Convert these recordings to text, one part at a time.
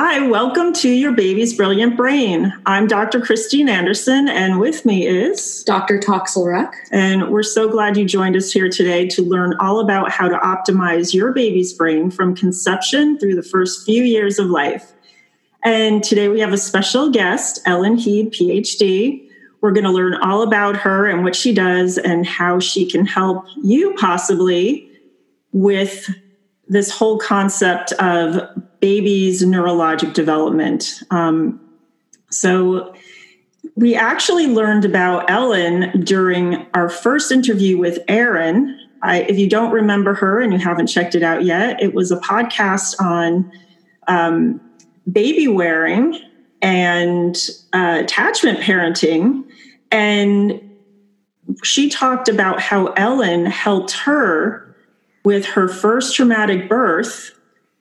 Hi, welcome to Your Baby's Brilliant Brain. I'm Dr. Christine Anderson, and with me is Dr. Toxelruck. And we're so glad you joined us here today to learn all about how to optimize your baby's brain from conception through the first few years of life. And today we have a special guest, Ellen Heed, PhD. We're going to learn all about her and what she does and how she can help you possibly with this whole concept of baby's neurologic development. Um, so, we actually learned about Ellen during our first interview with Erin. If you don't remember her and you haven't checked it out yet, it was a podcast on um, baby wearing and uh, attachment parenting. And she talked about how Ellen helped her with her first traumatic birth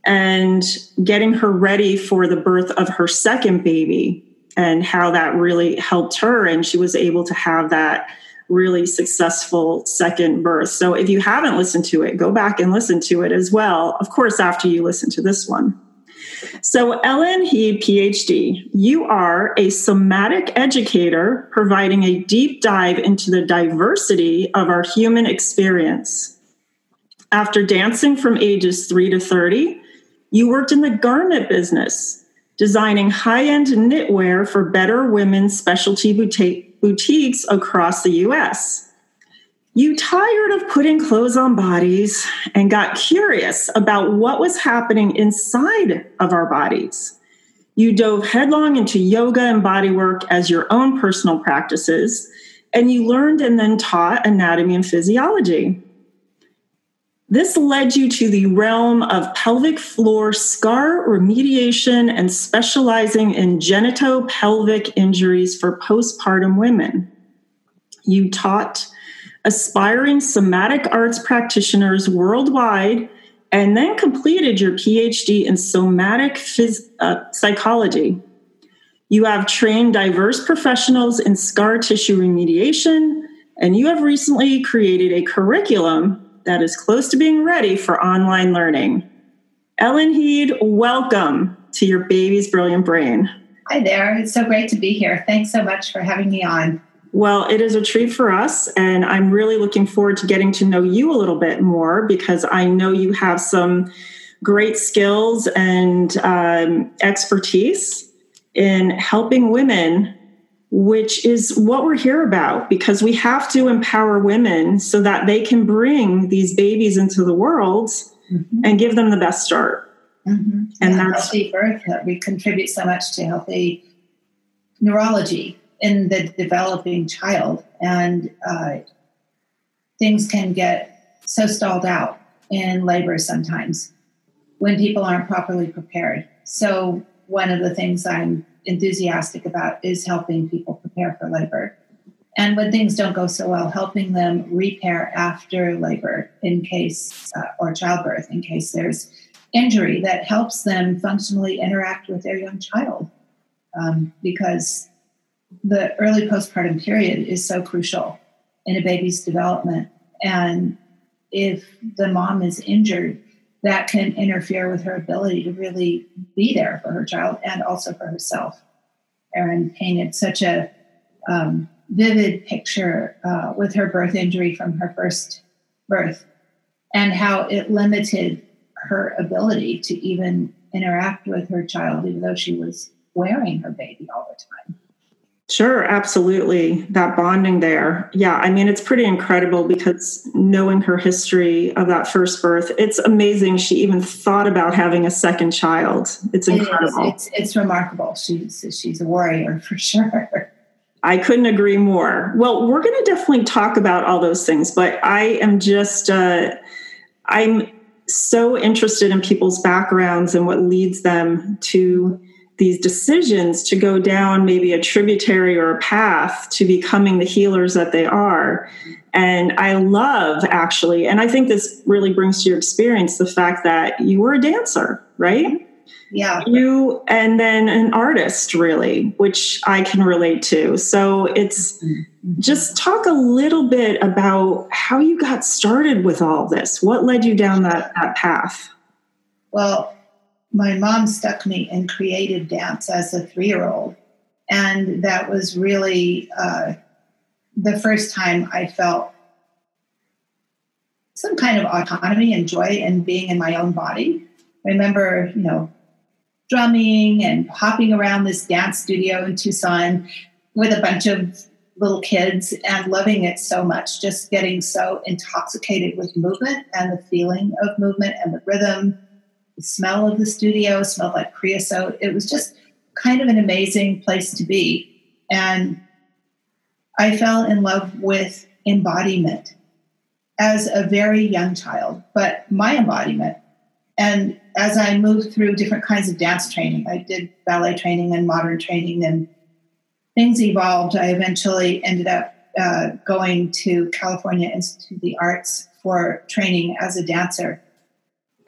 and getting her ready for the birth of her second baby and how that really helped her and she was able to have that really successful second birth. So if you haven't listened to it, go back and listen to it as well. Of course, after you listen to this one. So, Ellen Heed, PhD, you are a somatic educator providing a deep dive into the diversity of our human experience. After dancing from ages 3 to 30, you worked in the garment business, designing high end knitwear for better women's specialty boutiques across the US. You tired of putting clothes on bodies and got curious about what was happening inside of our bodies. You dove headlong into yoga and bodywork as your own personal practices, and you learned and then taught anatomy and physiology. This led you to the realm of pelvic floor scar remediation and specializing in genitopelvic injuries for postpartum women. You taught aspiring somatic arts practitioners worldwide and then completed your PhD in somatic phys- uh, psychology. You have trained diverse professionals in scar tissue remediation, and you have recently created a curriculum that is close to being ready for online learning. Ellen Heed, welcome to your baby's brilliant brain. Hi there. It's so great to be here. Thanks so much for having me on. Well, it is a treat for us, and I'm really looking forward to getting to know you a little bit more because I know you have some great skills and um, expertise in helping women which is what we're here about because we have to empower women so that they can bring these babies into the world mm-hmm. and give them the best start. Mm-hmm. And yeah, that's healthy birth that we contribute so much to healthy neurology in the developing child, and uh, things can get so stalled out in labor sometimes when people aren't properly prepared. So one of the things I'm enthusiastic about is helping people prepare for labor. And when things don't go so well, helping them repair after labor in case, uh, or childbirth, in case there's injury that helps them functionally interact with their young child. Um, because the early postpartum period is so crucial in a baby's development. And if the mom is injured, that can interfere with her ability to really be there for her child and also for herself. Erin painted such a um, vivid picture uh, with her birth injury from her first birth and how it limited her ability to even interact with her child, even though she was wearing her baby all the time. Sure, absolutely. That bonding there. Yeah, I mean, it's pretty incredible because knowing her history of that first birth, it's amazing she even thought about having a second child. It's incredible. It it's, it's remarkable. She's, she's a warrior for sure. I couldn't agree more. Well, we're going to definitely talk about all those things, but I am just, uh, I'm so interested in people's backgrounds and what leads them to these decisions to go down maybe a tributary or a path to becoming the healers that they are. And I love actually, and I think this really brings to your experience the fact that you were a dancer, right? Yeah. You and then an artist, really, which I can relate to. So it's mm-hmm. just talk a little bit about how you got started with all this. What led you down that, that path? Well, my mom stuck me in creative dance as a three year old. And that was really uh, the first time I felt some kind of autonomy and joy in being in my own body. I remember, you know, drumming and hopping around this dance studio in Tucson with a bunch of little kids and loving it so much, just getting so intoxicated with movement and the feeling of movement and the rhythm. The smell of the studio smelled like creosote. It was just kind of an amazing place to be. And I fell in love with embodiment as a very young child, but my embodiment. And as I moved through different kinds of dance training, I did ballet training and modern training, and things evolved. I eventually ended up uh, going to California Institute of the Arts for training as a dancer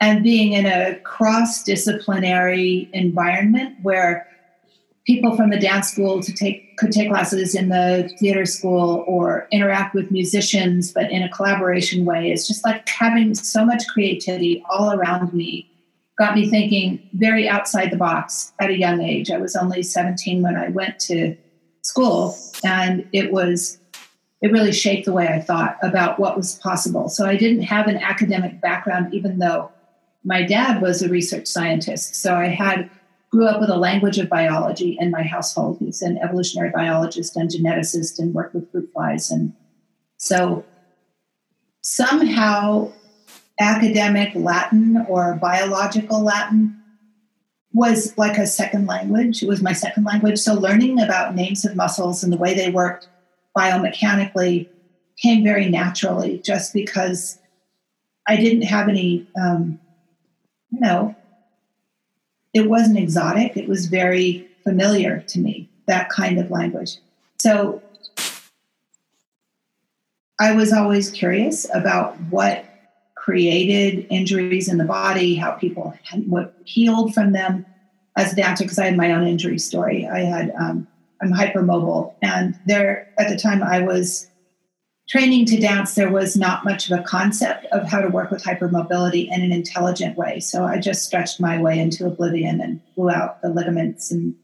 and being in a cross disciplinary environment where people from the dance school to take could take classes in the theater school or interact with musicians but in a collaboration way it's just like having so much creativity all around me got me thinking very outside the box at a young age. I was only 17 when i went to school and it was it really shaped the way i thought about what was possible. So i didn't have an academic background even though my dad was a research scientist so i had grew up with a language of biology in my household. He's an evolutionary biologist and geneticist and worked with fruit flies. And so somehow academic Latin or biological Latin was like a second language. It was my second language. So learning about names of muscles and the way they worked biomechanically came very naturally just because I didn't have any, um, you know, it wasn't exotic, it was very familiar to me, that kind of language. So I was always curious about what created injuries in the body, how people what healed from them as a dancer, because I had my own injury story. I had um, I'm hypermobile, and there at the time I was training to dance, there was not much of a concept of how to work with hypermobility in an intelligent way. So I just stretched my way into oblivion and blew out the ligaments and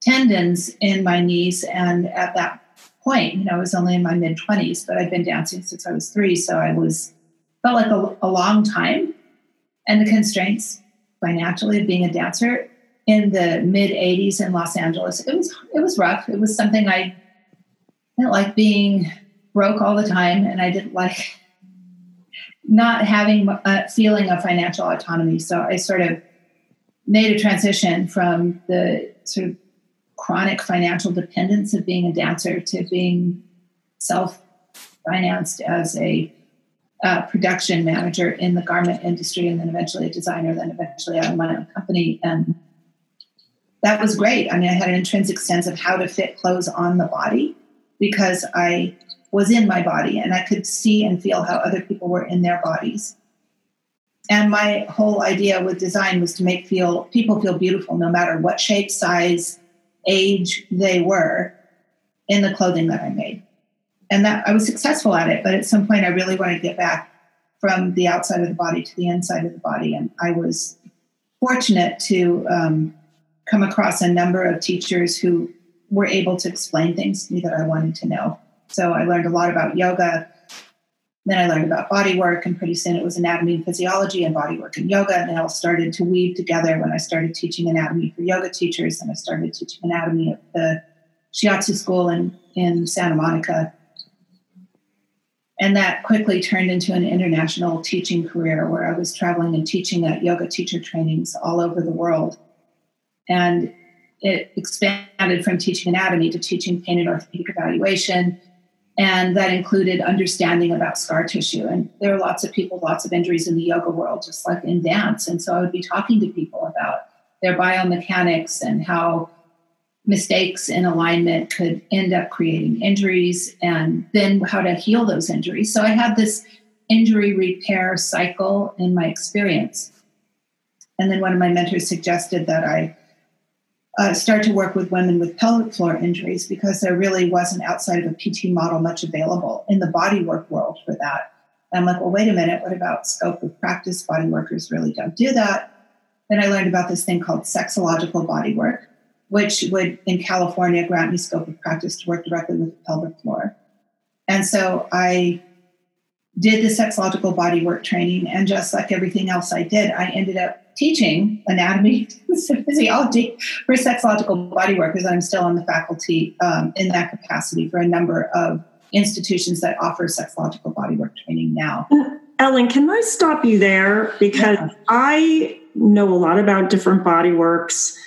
tendons in my knees. And at that point, you know, I was only in my mid 20s, but I'd been dancing since I was three. So I was, felt like a, a long time. And the constraints financially of being a dancer in the mid 80s in Los Angeles, it was, it was rough. It was something I didn't like being broke all the time and I didn't like not having a feeling of financial autonomy. So I sort of made a transition from the sort of chronic financial dependence of being a dancer to being self financed as a uh, production manager in the garment industry and then eventually a designer, then eventually I owned my own company. And that was great. I mean, I had an intrinsic sense of how to fit clothes on the body because I was in my body and I could see and feel how other people were in their bodies. And my whole idea with design was to make feel people feel beautiful no matter what shape, size, age they were in the clothing that I made. And that I was successful at it, but at some point I really wanted to get back from the outside of the body to the inside of the body. And I was fortunate to um, come across a number of teachers who were able to explain things to me that I wanted to know. So I learned a lot about yoga. Then I learned about body work, and pretty soon it was anatomy and physiology and body work and yoga. And it all started to weave together when I started teaching anatomy for yoga teachers, and I started teaching anatomy at the Shiatsu school in, in Santa Monica. And that quickly turned into an international teaching career where I was traveling and teaching at yoga teacher trainings all over the world. And it expanded from teaching anatomy to teaching pain and orthopedic evaluation, and that included understanding about scar tissue. And there are lots of people, lots of injuries in the yoga world, just like in dance. And so I would be talking to people about their biomechanics and how mistakes in alignment could end up creating injuries and then how to heal those injuries. So I had this injury repair cycle in my experience. And then one of my mentors suggested that I uh, start to work with women with pelvic floor injuries because there really wasn't outside of a PT model much available in the bodywork world for that. And I'm like, well, wait a minute, what about scope of practice? Body workers really don't do that. then I learned about this thing called sexological body work, which would in California grant me scope of practice to work directly with the pelvic floor. And so I did the sexological body work training, and just like everything else I did, I ended up teaching anatomy physiology for sexological body workers. I'm still on the faculty um, in that capacity for a number of institutions that offer sexological bodywork training now. Ellen, can I stop you there? Because yeah. I know a lot about different body works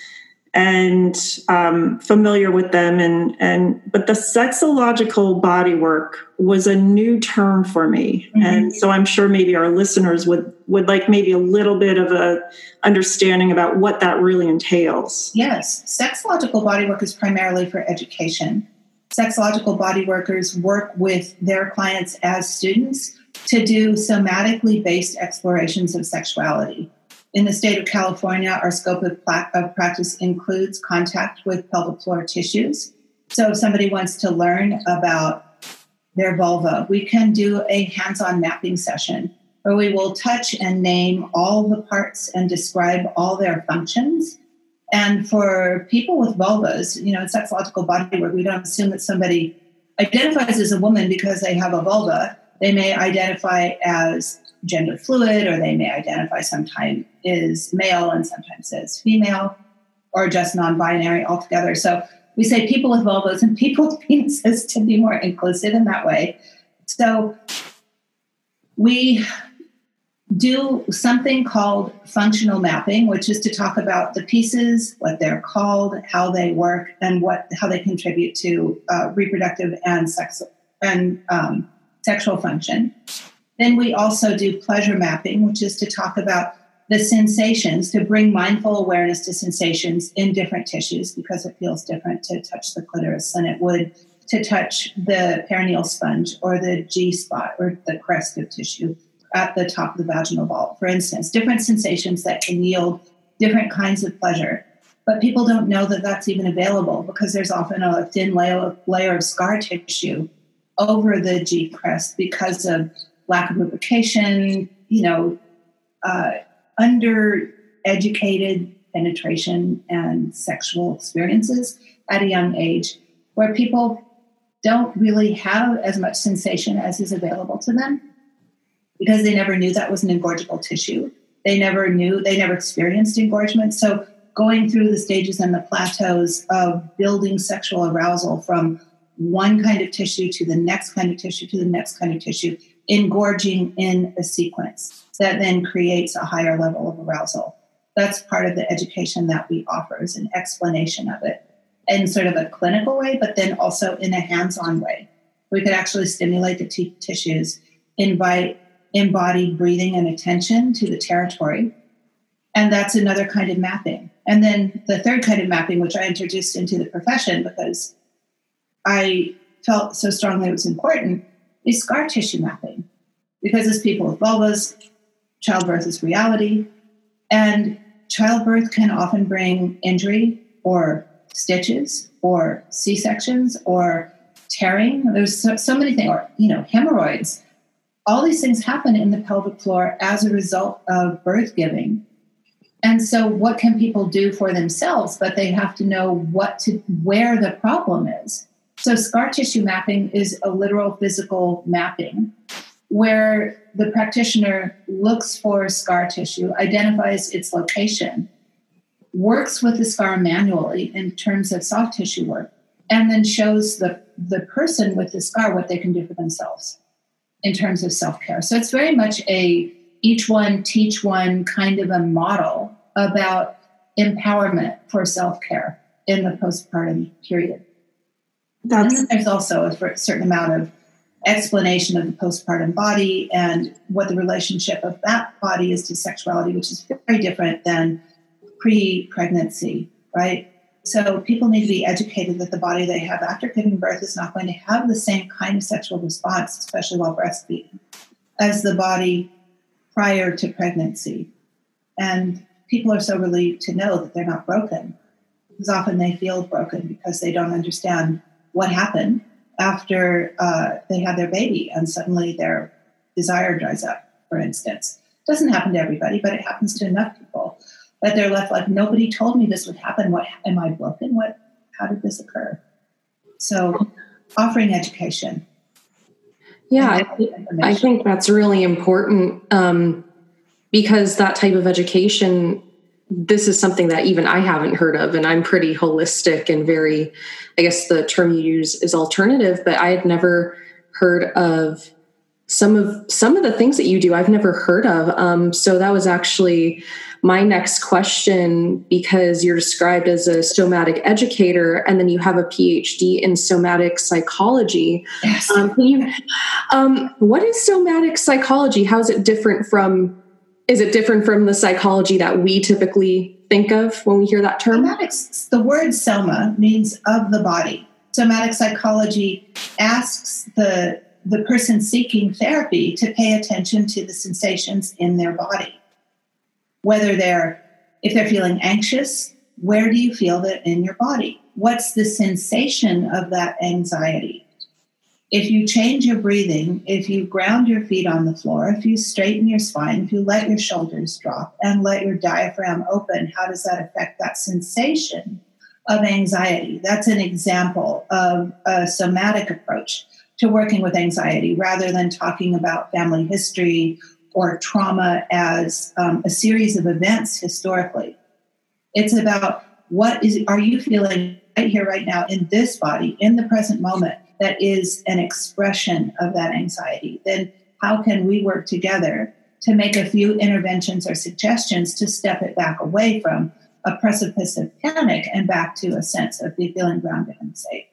and um, familiar with them and and but the sexological body work was a new term for me mm-hmm. and so i'm sure maybe our listeners would would like maybe a little bit of a understanding about what that really entails yes sexological body work is primarily for education sexological body workers work with their clients as students to do somatically based explorations of sexuality. In the state of California, our scope of, practice includes contact with pelvic floor tissues. So, if somebody wants to learn about their vulva, we can do a hands on mapping session where we will touch and name all the parts and describe all their functions and for people with vulvas, you know, in sexological body work, we don't assume that somebody identifies as a woman because they have a vulva. They may identify as gender fluid, or they may identify sometimes as male and sometimes as female, or just non binary altogether. So we say people with vulvas and people with penises to be more inclusive in that way. So we do something called functional mapping, which is to talk about the pieces, what they're called, how they work, and what how they contribute to uh, reproductive and sex and um, sexual function. Then we also do pleasure mapping, which is to talk about the sensations, to bring mindful awareness to sensations in different tissues because it feels different to touch the clitoris than it would to touch the perineal sponge or the G spot or the crest of tissue at the top of the vaginal vault, for instance, different sensations that can yield different kinds of pleasure. But people don't know that that's even available because there's often a thin layer, of scar tissue over the G crest because of lack of lubrication, you know, uh, under educated penetration and sexual experiences at a young age, where people don't really have as much sensation as is available to them because they never knew that was an engorgeable tissue. They never knew, they never experienced engorgement. So going through the stages and the plateaus of building sexual arousal from one kind of tissue to the next kind of tissue to the next kind of tissue, engorging in a sequence that then creates a higher level of arousal. That's part of the education that we offer is an explanation of it in sort of a clinical way, but then also in a hands-on way. We could actually stimulate the t- tissues, invite embodied breathing and attention to the territory. And that's another kind of mapping. And then the third kind of mapping, which I introduced into the profession because I felt so strongly it was important, is scar tissue mapping. Because as people with vulvas, childbirth is reality. And childbirth can often bring injury or stitches or C sections or tearing. There's so, so many things, or, you know, hemorrhoids all these things happen in the pelvic floor as a result of birth giving. And so what can people do for themselves? But they have to know what to where the problem is. So scar tissue mapping is a literal physical mapping where the practitioner looks for scar tissue, identifies its location, works with the scar manually in terms of soft tissue work, and then shows the, the person with the scar what they can do for themselves in terms of self care. So it's very much a each one teach one kind of a model about empowerment for self care in the postpartum period. That's- and there's also a certain amount of explanation of the postpartum body and what the relationship of that body is to sexuality, which is very different than pre pregnancy, right? So people need to be educated that the body they have after giving birth is not going to have the same kind of sexual response, especially while breastfeeding, as the body prior to pregnancy. And people are so relieved to know that they're not broken because often they feel broken because they don't understand what happened after uh, they had their baby and suddenly their desire dries up, for instance. It doesn't happen to everybody, but it happens to enough people that they're left like nobody told me this would happen. What am I broken? What? How did this occur? So, offering education. Yeah, I, I, think that's really important um, because that type of education this is something that even I haven't heard of, and I'm pretty holistic and very, I guess the term you use is alternative, but I had never heard of some of some of the things that you do i've never heard of. Um, so that was actually my next question because you're described as a somatic educator and then you have a phd in somatic psychology. Yes. um, you, um, what is somatic psychology? How is it different from is it different from the psychology that we typically think of when we hear that term? The word soma means of the body. Somatic psychology asks the, the person seeking therapy to pay attention to the sensations in their body. Whether they're, if they're feeling anxious, where do you feel that in your body? What's the sensation of that anxiety? If you change your breathing, if you ground your feet on the floor, if you straighten your spine, if you let your shoulders drop and let your diaphragm open, how does that affect that sensation of anxiety? That's an example of a somatic approach to working with anxiety rather than talking about family history or trauma as um, a series of events historically. It's about what is are you feeling right here, right now, in this body, in the present moment? That is an expression of that anxiety, then how can we work together to make a few interventions or suggestions to step it back away from a precipice of panic and back to a sense of feeling grounded and safe?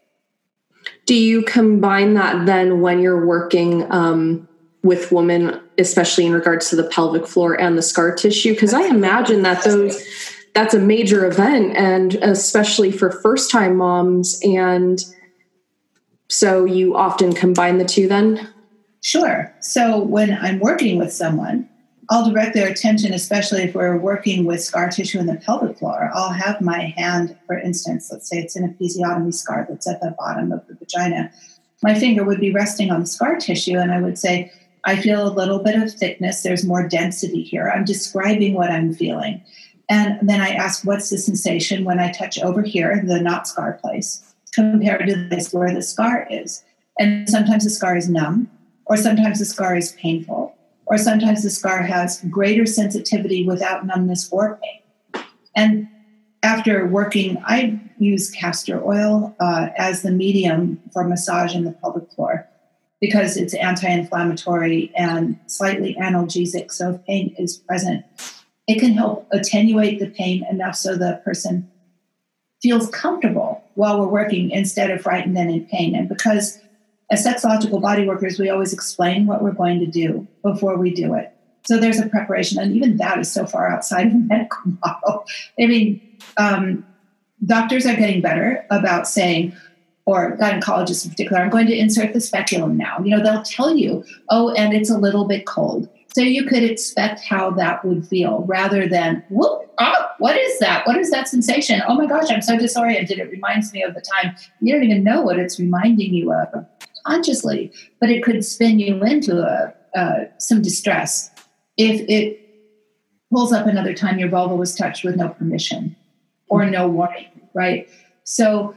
Do you combine that then when you're working um, with women, especially in regards to the pelvic floor and the scar tissue? Because I imagine that those that's a major event, and especially for first time moms and so you often combine the two then? Sure. So when I'm working with someone, I'll direct their attention, especially if we're working with scar tissue in the pelvic floor. I'll have my hand, for instance, let's say it's an episiotomy scar that's at the bottom of the vagina. My finger would be resting on the scar tissue, and I would say, I feel a little bit of thickness. There's more density here. I'm describing what I'm feeling. And then I ask, What's the sensation when I touch over here, the not scar place? Compared to this where the scar is. And sometimes the scar is numb, or sometimes the scar is painful, or sometimes the scar has greater sensitivity without numbness or pain. And after working, I use castor oil uh, as the medium for massage in the pelvic floor because it's anti inflammatory and slightly analgesic. So if pain is present, it can help attenuate the pain enough so the person feels comfortable while we're working instead of frightened and in pain. And because as sexological body workers, we always explain what we're going to do before we do it. So there's a preparation, and even that is so far outside of the medical model. I mean, um, doctors are getting better about saying, or gynecologists in particular, I'm going to insert the speculum now. You know, they'll tell you, oh, and it's a little bit cold. So you could expect how that would feel rather than, whoop, oh, what is that? What is that sensation? Oh my gosh, I'm so disoriented. It reminds me of the time you don't even know what it's reminding you of consciously, but it could spin you into a, uh, some distress if it pulls up another time your vulva was touched with no permission or no warning, right? So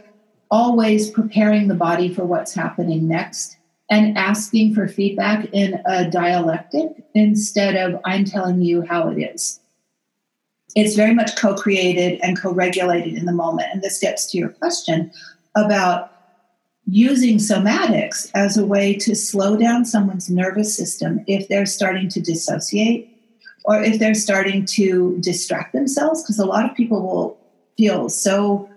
always preparing the body for what's happening next and asking for feedback in a dialectic instead of I'm telling you how it is. It's very much co created and co regulated in the moment. And this gets to your question about using somatics as a way to slow down someone's nervous system if they're starting to dissociate or if they're starting to distract themselves, because a lot of people will feel so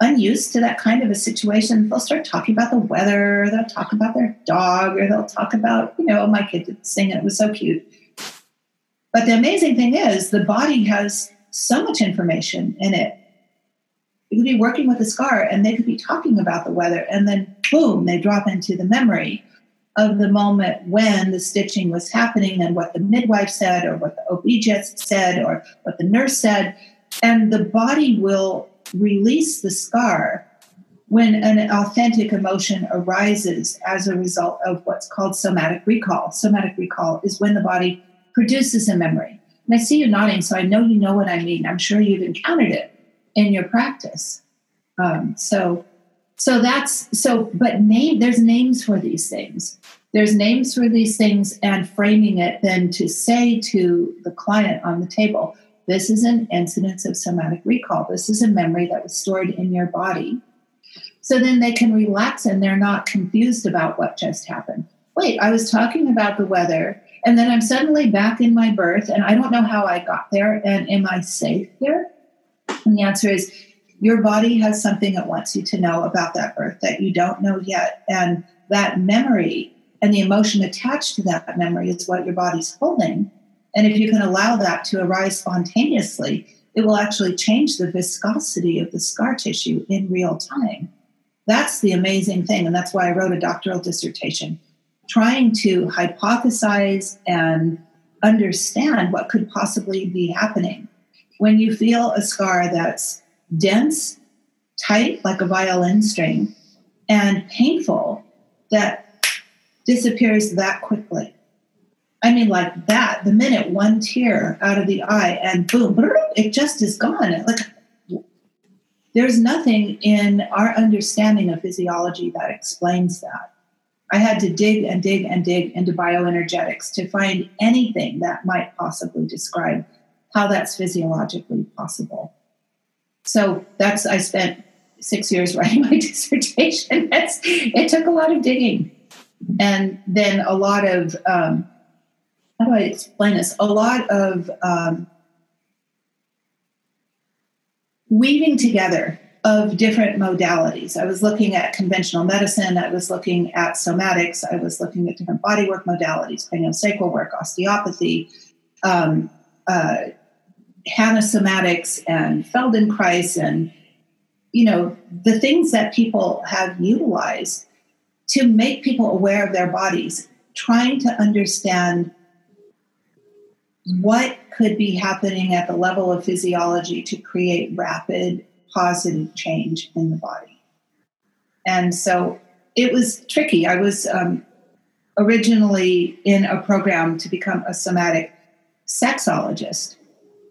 unused to that kind of a situation, they'll start talking about the weather, they'll talk about their dog, or they'll talk about, you know, oh, my kid did sing and it was so cute. But the amazing thing is, the body has so much information in it. You could be working with a scar and they could be talking about the weather, and then boom, they drop into the memory of the moment when the stitching was happening and what the midwife said, or what the OB said, or what the nurse said. And the body will release the scar when an authentic emotion arises as a result of what's called somatic recall. Somatic recall is when the body produces a memory. And I see you nodding, so I know you know what I mean. I'm sure you've encountered it in your practice. Um, so, so that's so. But name there's names for these things. There's names for these things, and framing it then to say to the client on the table, this is an incidence of somatic recall. This is a memory that was stored in your body. So then they can relax and they're not confused about what just happened. Wait, I was talking about the weather and then I'm suddenly back in my birth and I don't know how I got there. And am I safe here? And the answer is your body has something it wants you to know about that birth that you don't know yet. And that memory and the emotion attached to that memory is what your body's holding. And if you can allow that to arise spontaneously, it will actually change the viscosity of the scar tissue in real time. That's the amazing thing. And that's why I wrote a doctoral dissertation trying to hypothesize and understand what could possibly be happening. When you feel a scar that's dense, tight, like a violin string, and painful, that disappears that quickly. I mean, like that, the minute one tear out of the eye and boom, it just is gone. Like, there's nothing in our understanding of physiology that explains that. I had to dig and dig and dig into bioenergetics to find anything that might possibly describe how that's physiologically possible. So that's I spent six years writing my dissertation. It's, it took a lot of digging, and then a lot of um, how do I explain this? A lot of um, weaving together of different modalities. I was looking at conventional medicine, I was looking at somatics, I was looking at different bodywork modalities, craniosacral work, osteopathy, um, uh, somatics, and Feldenkrais, and you know the things that people have utilized to make people aware of their bodies, trying to understand what could be happening at the level of physiology to create rapid positive change in the body. And so it was tricky. I was um, originally in a program to become a somatic sexologist,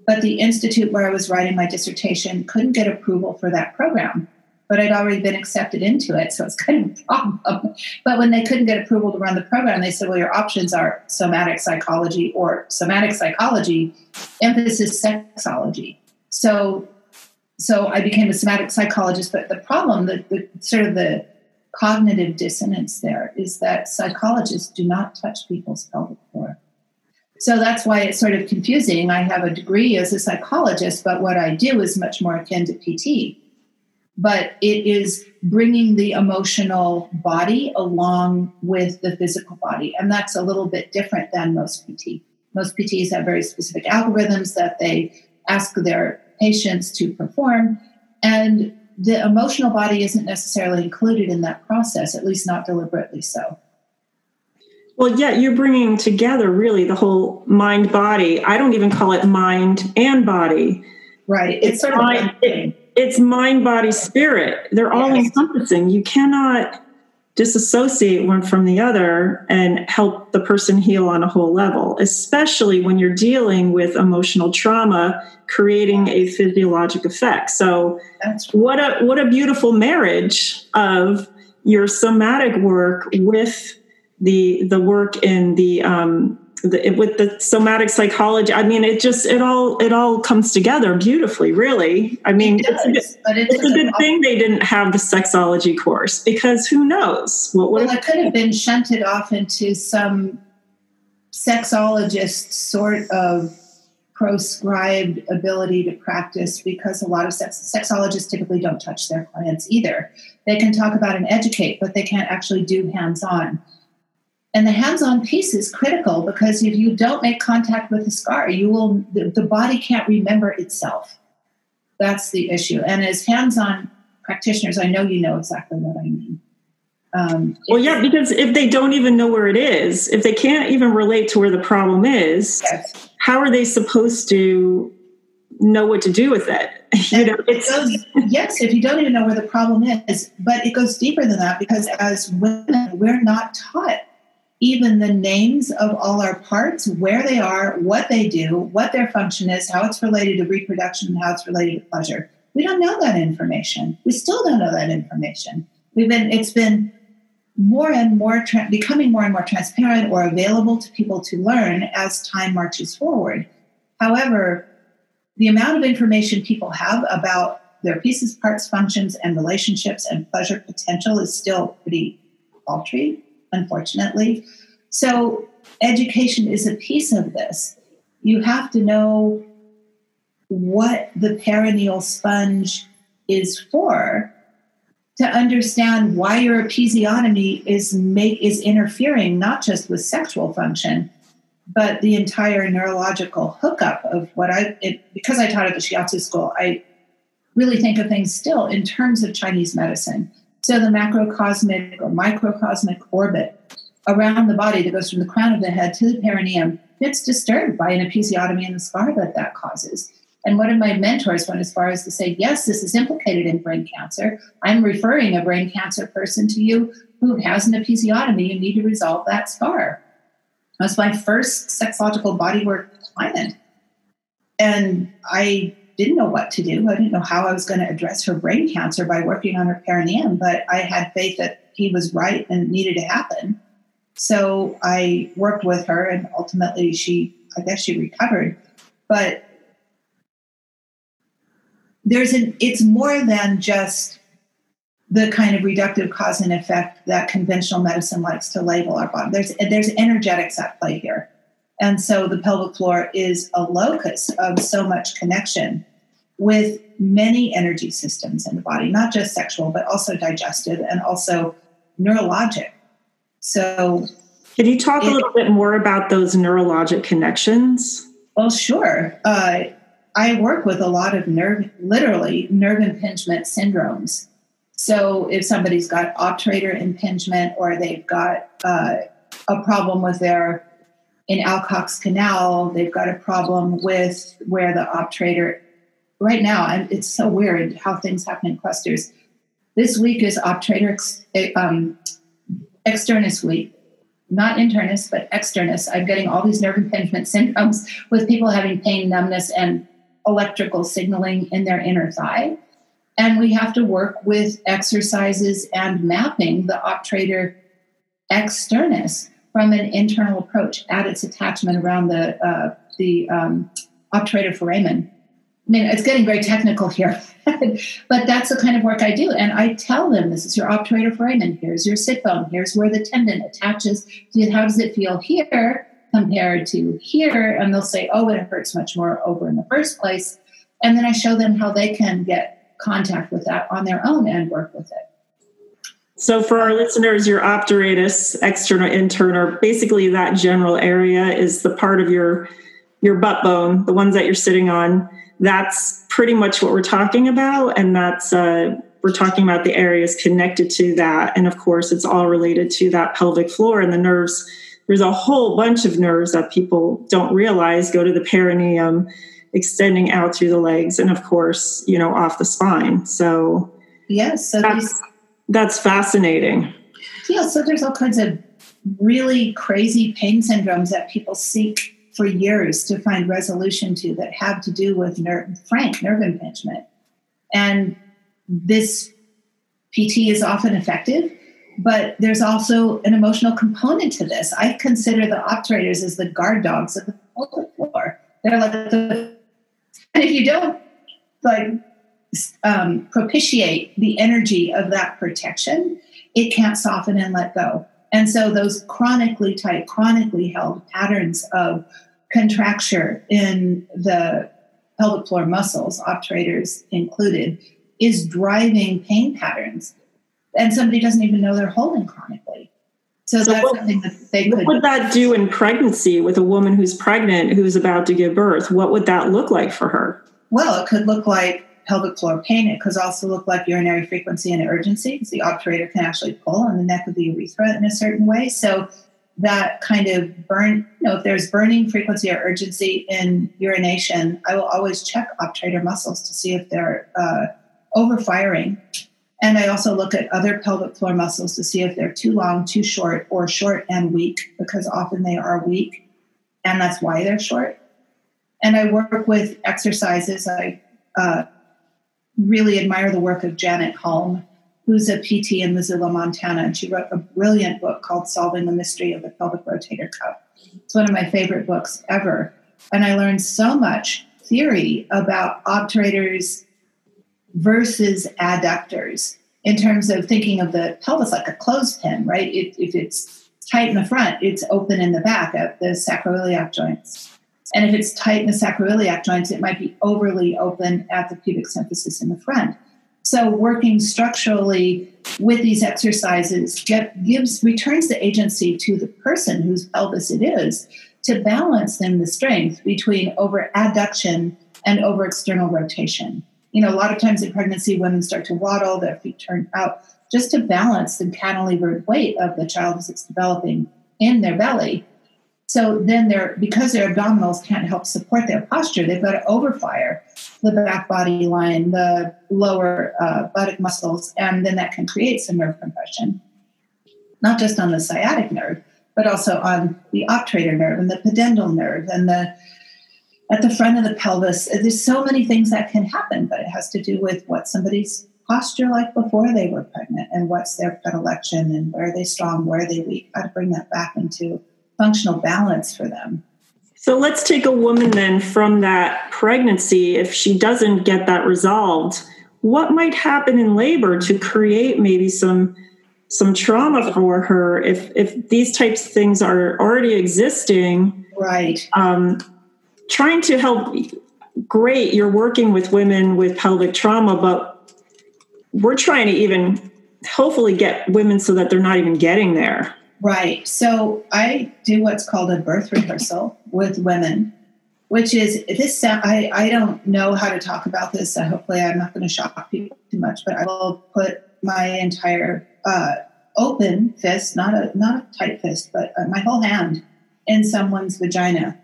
but the institute where I was writing my dissertation couldn't get approval for that program. But I'd already been accepted into it, so it's kind of a problem. But when they couldn't get approval to run the program, they said, well, your options are somatic psychology or somatic psychology, emphasis sexology. So so I became a somatic psychologist. But the problem, the, the sort of the cognitive dissonance there is that psychologists do not touch people's pelvic floor. So that's why it's sort of confusing. I have a degree as a psychologist, but what I do is much more akin to PT. But it is bringing the emotional body along with the physical body. And that's a little bit different than most PT. Most PTs have very specific algorithms that they ask their patients to perform. And the emotional body isn't necessarily included in that process, at least not deliberately so. Well, yeah, you're bringing together really the whole mind body. I don't even call it mind and body. Right. It's, it's sort mind, of it, it's mind, body, spirit. They're all yes. encompassing. You cannot disassociate one from the other and help the person heal on a whole level, especially when you're dealing with emotional trauma creating a physiologic effect. So That's what a what a beautiful marriage of your somatic work with the the work in the um, with the somatic psychology i mean it just it all it all comes together beautifully really. I mean it it's, a, good, it's, it's a good thing they didn't have the sexology course because who knows what would well, it could have been shunted off into some sexologist sort of proscribed ability to practice because a lot of sex, sexologists typically don't touch their clients either. They can talk about and educate but they can't actually do hands-on and the hands-on piece is critical because if you don't make contact with the scar, you will the, the body can't remember itself. That's the issue. And as hands-on practitioners, I know you know exactly what I mean. Um, well, yeah, because if they don't even know where it is, if they can't even relate to where the problem is, yes. how are they supposed to know what to do with it? You know, it goes, yes, if you don't even know where the problem is, but it goes deeper than that because as women, we're not taught even the names of all our parts, where they are, what they do, what their function is, how it's related to reproduction, how it's related to pleasure. We don't know that information. We still don't know that information. We've been it's been more and more tra- becoming more and more transparent or available to people to learn as time marches forward. However, the amount of information people have about their pieces, parts, functions, and relationships and pleasure potential is still pretty paltry, unfortunately. So, education is a piece of this. You have to know what the perineal sponge is for to understand why your episiotomy is make is interfering not just with sexual function but the entire neurological hookup of what I it, because I taught at the shiatsu school I really think of things still in terms of Chinese medicine so the macrocosmic or microcosmic orbit around the body that goes from the crown of the head to the perineum gets disturbed by an episiotomy and the scar that that causes and one of my mentors went as far as to say, yes, this is implicated in brain cancer. I'm referring a brain cancer person to you who has an episiotomy. You need to resolve that scar. That was my first sexological bodywork client. And I didn't know what to do. I didn't know how I was going to address her brain cancer by working on her perineum, but I had faith that he was right and it needed to happen. So I worked with her and ultimately she, I guess she recovered. But there's an it's more than just the kind of reductive cause and effect that conventional medicine likes to label our body. There's there's energetics at play here. And so the pelvic floor is a locus of so much connection with many energy systems in the body, not just sexual, but also digestive and also neurologic. So, can you talk it, a little bit more about those neurologic connections? Well, sure. Uh, I work with a lot of nerve, literally nerve impingement syndromes. So if somebody's got obturator impingement or they've got uh, a problem with their in Alcock's canal, they've got a problem with where the obturator. Right now, and it's so weird how things happen in clusters. This week is obturator ex, um, externus week, not internus, but externus. I'm getting all these nerve impingement syndromes with people having pain, numbness, and electrical signaling in their inner thigh. And we have to work with exercises and mapping the obturator externus from an internal approach at its attachment around the, uh, the um, obturator foramen. I mean, it's getting very technical here, but that's the kind of work I do. And I tell them this is your obturator foramen. Here's your sit bone. Here's where the tendon attaches. How does it feel here? compared to here and they'll say oh it hurts much more over in the first place and then i show them how they can get contact with that on their own and work with it so for our listeners your obturatus external internal basically that general area is the part of your your butt bone the ones that you're sitting on. That's pretty much what we're talking about and that's uh, we're talking about the areas connected to that. And of course it's all related to that pelvic floor and the nerves. There's a whole bunch of nerves that people don't realize go to the perineum extending out through the legs and of course you know off the spine. So yes so that's, these, that's fascinating yeah so there's all kinds of really crazy pain syndromes that people seek for years to find resolution to that have to do with nerve frank nerve impingement and this pt is often effective but there's also an emotional component to this. I consider the obturators as the guard dogs of the floor. They're like and if you don't like um, propitiate the energy of that protection, it can't soften and let go. And so those chronically tight, chronically held patterns of contracture in the pelvic floor muscles, obturators included, is driving pain patterns and somebody doesn't even know they're holding chronically. So, so that's what, something that they What would that do in pregnancy with a woman who's pregnant who's about to give birth? What would that look like for her? Well, it could look like pelvic floor pain. It could also look like urinary frequency and urgency because the obturator can actually pull on the neck of the urethra in a certain way. So that kind of burn, you know, if there's burning frequency or urgency in urination, I will always check obturator muscles to see if they're uh, overfiring And I also look at other pelvic floor muscles to see if they're too long, too short, or short and weak, because often they are weak, and that's why they're short. And I work with exercises. I uh, really admire the work of Janet Hulme, who's a PT in Missoula, Montana, and she wrote a brilliant book called Solving the Mystery of the Pelvic Rotator Cuff. It's one of my favorite books ever. And I learned so much theory about obturators versus adductors in terms of thinking of the pelvis like a clothespin, right? If, if it's tight in the front, it's open in the back at the sacroiliac joints. And if it's tight in the sacroiliac joints, it might be overly open at the pubic symphysis in the front. So working structurally with these exercises get, gives returns the agency to the person whose pelvis it is to balance then the strength between over adduction and over external rotation. You know, a lot of times in pregnancy, women start to waddle, their feet turn out, just to balance the cantilevered weight of the child as it's developing in their belly. So then they're because their abdominals can't help support their posture, they've got to overfire the back body line, the lower uh, buttock muscles, and then that can create some nerve compression, not just on the sciatic nerve, but also on the obturator nerve and the pudendal nerve and the at the front of the pelvis. There's so many things that can happen, but it has to do with what somebody's posture like before they were pregnant and what's their predilection and where are they strong, where are they weak, how to bring that back into functional balance for them. So let's take a woman then from that pregnancy. If she doesn't get that resolved, what might happen in labor to create maybe some some trauma for her if if these types of things are already existing right um, trying to help great you're working with women with pelvic trauma but we're trying to even hopefully get women so that they're not even getting there right so i do what's called a birth rehearsal with women which is this i i don't know how to talk about this so hopefully i'm not going to shock people too much but i will put my entire uh, open fist, not a not a tight fist, but uh, my whole hand in someone's vagina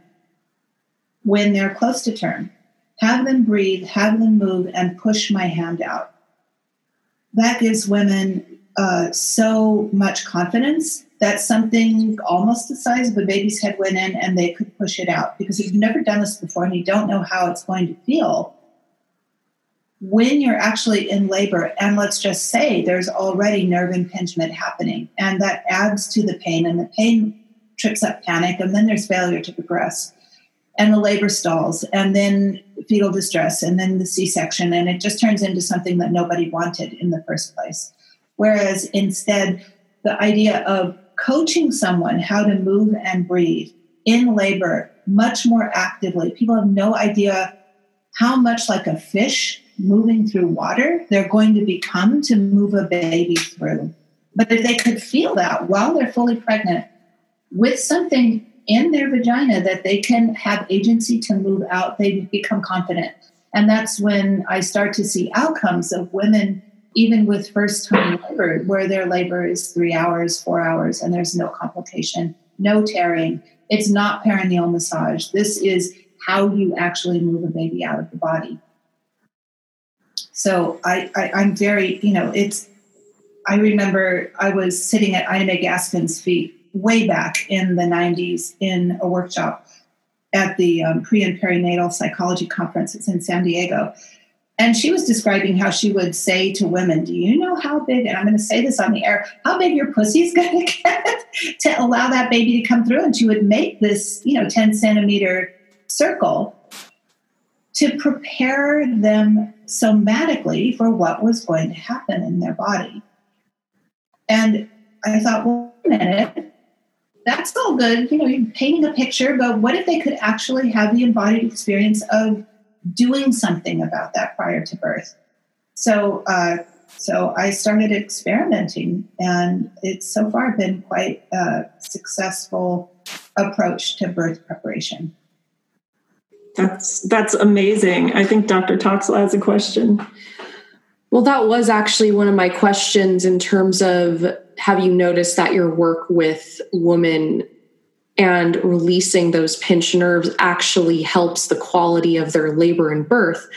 when they're close to term. Have them breathe, have them move, and push my hand out. That gives women uh, so much confidence that something almost the size of a baby's head went in and they could push it out. Because if you've never done this before and you don't know how it's going to feel, when you're actually in labor, and let's just say there's already nerve impingement happening, and that adds to the pain, and the pain trips up panic, and then there's failure to progress, and the labor stalls, and then fetal distress, and then the C section, and it just turns into something that nobody wanted in the first place. Whereas instead, the idea of coaching someone how to move and breathe in labor much more actively, people have no idea how much like a fish moving through water they're going to become to move a baby through. But if they could feel that while they're fully pregnant with something in their vagina that they can have agency to move out, they become confident. And that's when I start to see outcomes of women, even with first time labor, where their labor is three hours, four hours, and there's no complication, no tearing. It's not perineal massage. This is how you actually move a baby out of the body. So I, I am very, you know, it's. I remember I was sitting at Ina May Gaskin's feet way back in the 90s in a workshop at the um, pre and perinatal psychology conference. It's in San Diego. And she was describing how she would say to women, Do you know how big, and I'm going to say this on the air, how big your pussy is going to get to allow that baby to come through? And she would make this, you know, 10 centimeter circle to prepare them somatically for what was going to happen in their body. And I thought, well, wait a minute, that's all good. You know, you're painting a picture, but what if they could actually have the embodied experience of doing something about that prior to birth? So, uh, so I started experimenting, and it's so far been quite a successful approach to birth preparation. That's that's amazing. I think Dr. Toxel has a question. Well, that was actually one of my questions in terms of have you noticed that your work with women and releasing those pinched nerves actually helps the quality of their labor and birth?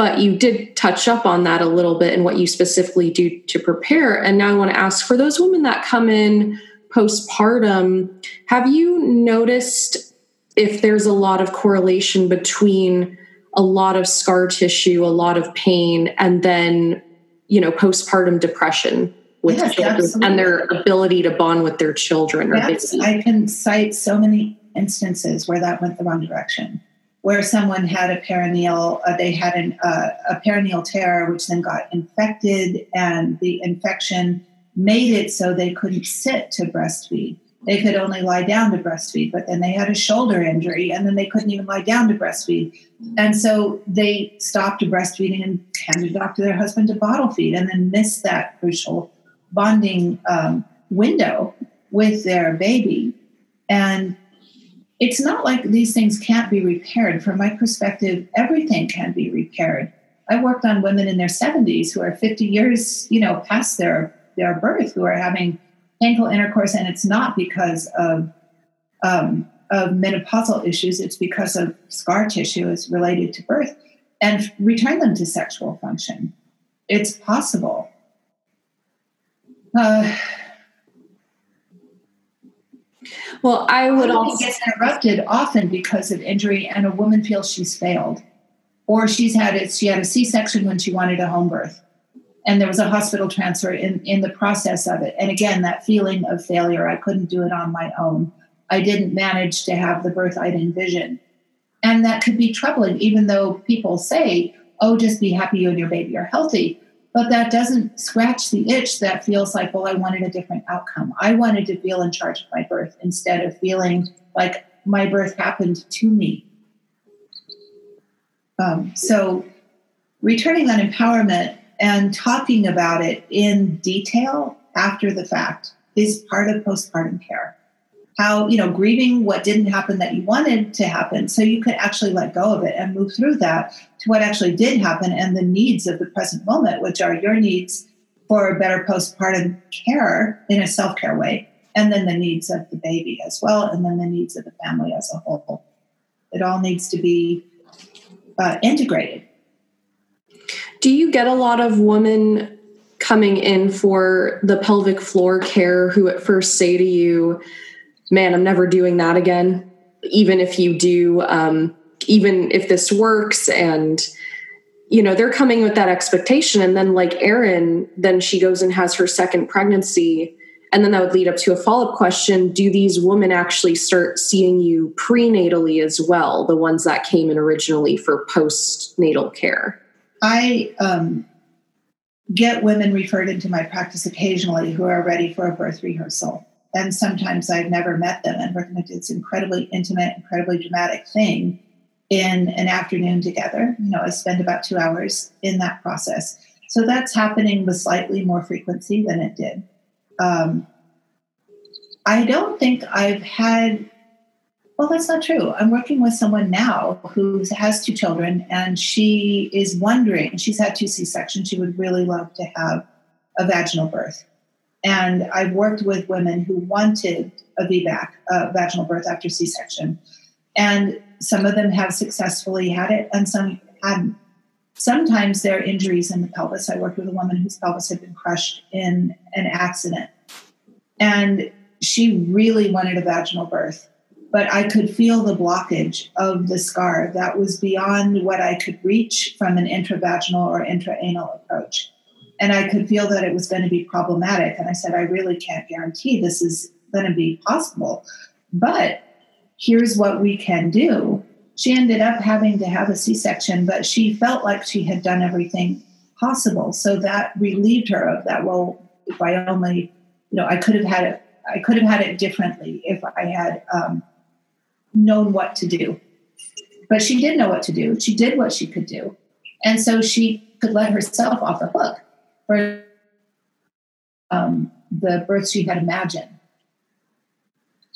but you did touch up on that a little bit and what you specifically do to prepare. And now I want to ask for those women that come in postpartum, have you noticed if there's a lot of correlation between a lot of scar tissue, a lot of pain, and then, you know, postpartum depression? With yes, children absolutely. and their ability to bond with their children. Yes, I can cite so many instances where that went the wrong direction where someone had a perineal, uh, they had an, uh, a perineal tear, which then got infected, and the infection made it so they couldn't sit to breastfeed. They could only lie down to breastfeed, but then they had a shoulder injury, and then they couldn't even lie down to breastfeed. And so they stopped breastfeeding and handed it off to their husband to bottle feed, and then missed that crucial bonding um, window with their baby. And it's not like these things can't be repaired. From my perspective, everything can be repaired. I worked on women in their 70s who are 50 years, you know, past their their birth, who are having painful intercourse, and it's not because of um, of menopausal issues. It's because of scar tissue is related to birth, and return them to sexual function. It's possible. Uh, well, I would also gets interrupted often because of injury, and a woman feels she's failed, or she's had it. She had a C-section when she wanted a home birth, and there was a hospital transfer in in the process of it. And again, that feeling of failure. I couldn't do it on my own. I didn't manage to have the birth I'd envisioned, and that could be troubling. Even though people say, "Oh, just be happy you and your baby are healthy." But that doesn't scratch the itch that feels like, well, I wanted a different outcome. I wanted to feel in charge of my birth instead of feeling like my birth happened to me. Um, so, returning that empowerment and talking about it in detail after the fact is part of postpartum care how you know grieving what didn't happen that you wanted to happen. So you could actually let go of it and move through that to what actually did happen and the needs of the present moment which are your needs for a better postpartum care in a self-care way and then the needs of the baby as well and then the needs of the family as a whole. It all needs to be uh, integrated. Do you get a lot of women coming in for the pelvic floor care who at first say to you man, I'm never doing that again. Even if you do, um, even if this works and you know they're coming with that expectation. And then like erin then she goes and has her second pregnancy. And then that would lead up to a follow-up question. Do these women actually start seeing you prenatally as well the ones that came in originally for postnatal care? I um, get women referred into my practice occasionally who are ready for a birth rehearsal and sometimes I've never met them. And we're going to do this incredibly intimate, incredibly dramatic thing in an afternoon together. You know, I spend about two hours in that process. So that's happening with slightly more frequency than it did. Um, I don't think I've had, well, that's not true. I'm working with someone now who has two children and she is wondering, she's had two C sections, she would really love to have a vaginal birth. And I've worked with women who wanted a VBAC, a vaginal birth after C section. And some of them have successfully had it, and some hadn't. Sometimes there are injuries in the pelvis. I worked with a woman whose pelvis had been crushed in an accident. And she really wanted a vaginal birth, but I could feel the blockage of the scar that was beyond what I could reach from an intravaginal or intraanal approach and I could feel that it was going to be problematic. And I said, I really can't guarantee this is going to be possible, but here's what we can do. She ended up having to have a C section, but she felt like she had done everything possible. So that relieved her of that. Well, if I only, you know, I could have had it, I could have had it differently if I had um, known what to do. But she did know what to do. She did what she could do. And so she could let herself off the hook um, the birth she had imagined.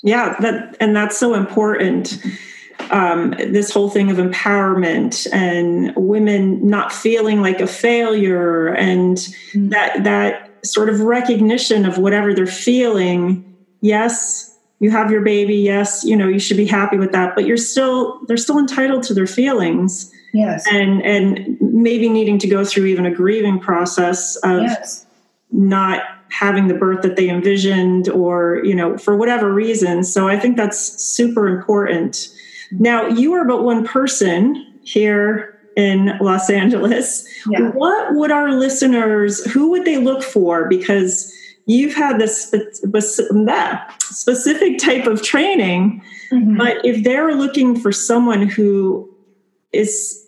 Yeah, that and that's so important. Um, this whole thing of empowerment and women not feeling like a failure and mm-hmm. that that sort of recognition of whatever they're feeling. Yes, you have your baby yes you know you should be happy with that but you're still they're still entitled to their feelings yes and and maybe needing to go through even a grieving process of yes. not having the birth that they envisioned or you know for whatever reason so i think that's super important mm-hmm. now you are but one person here in Los Angeles. Yeah. What would our listeners, who would they look for? Because you've had this specific type of training, mm-hmm. but if they're looking for someone who is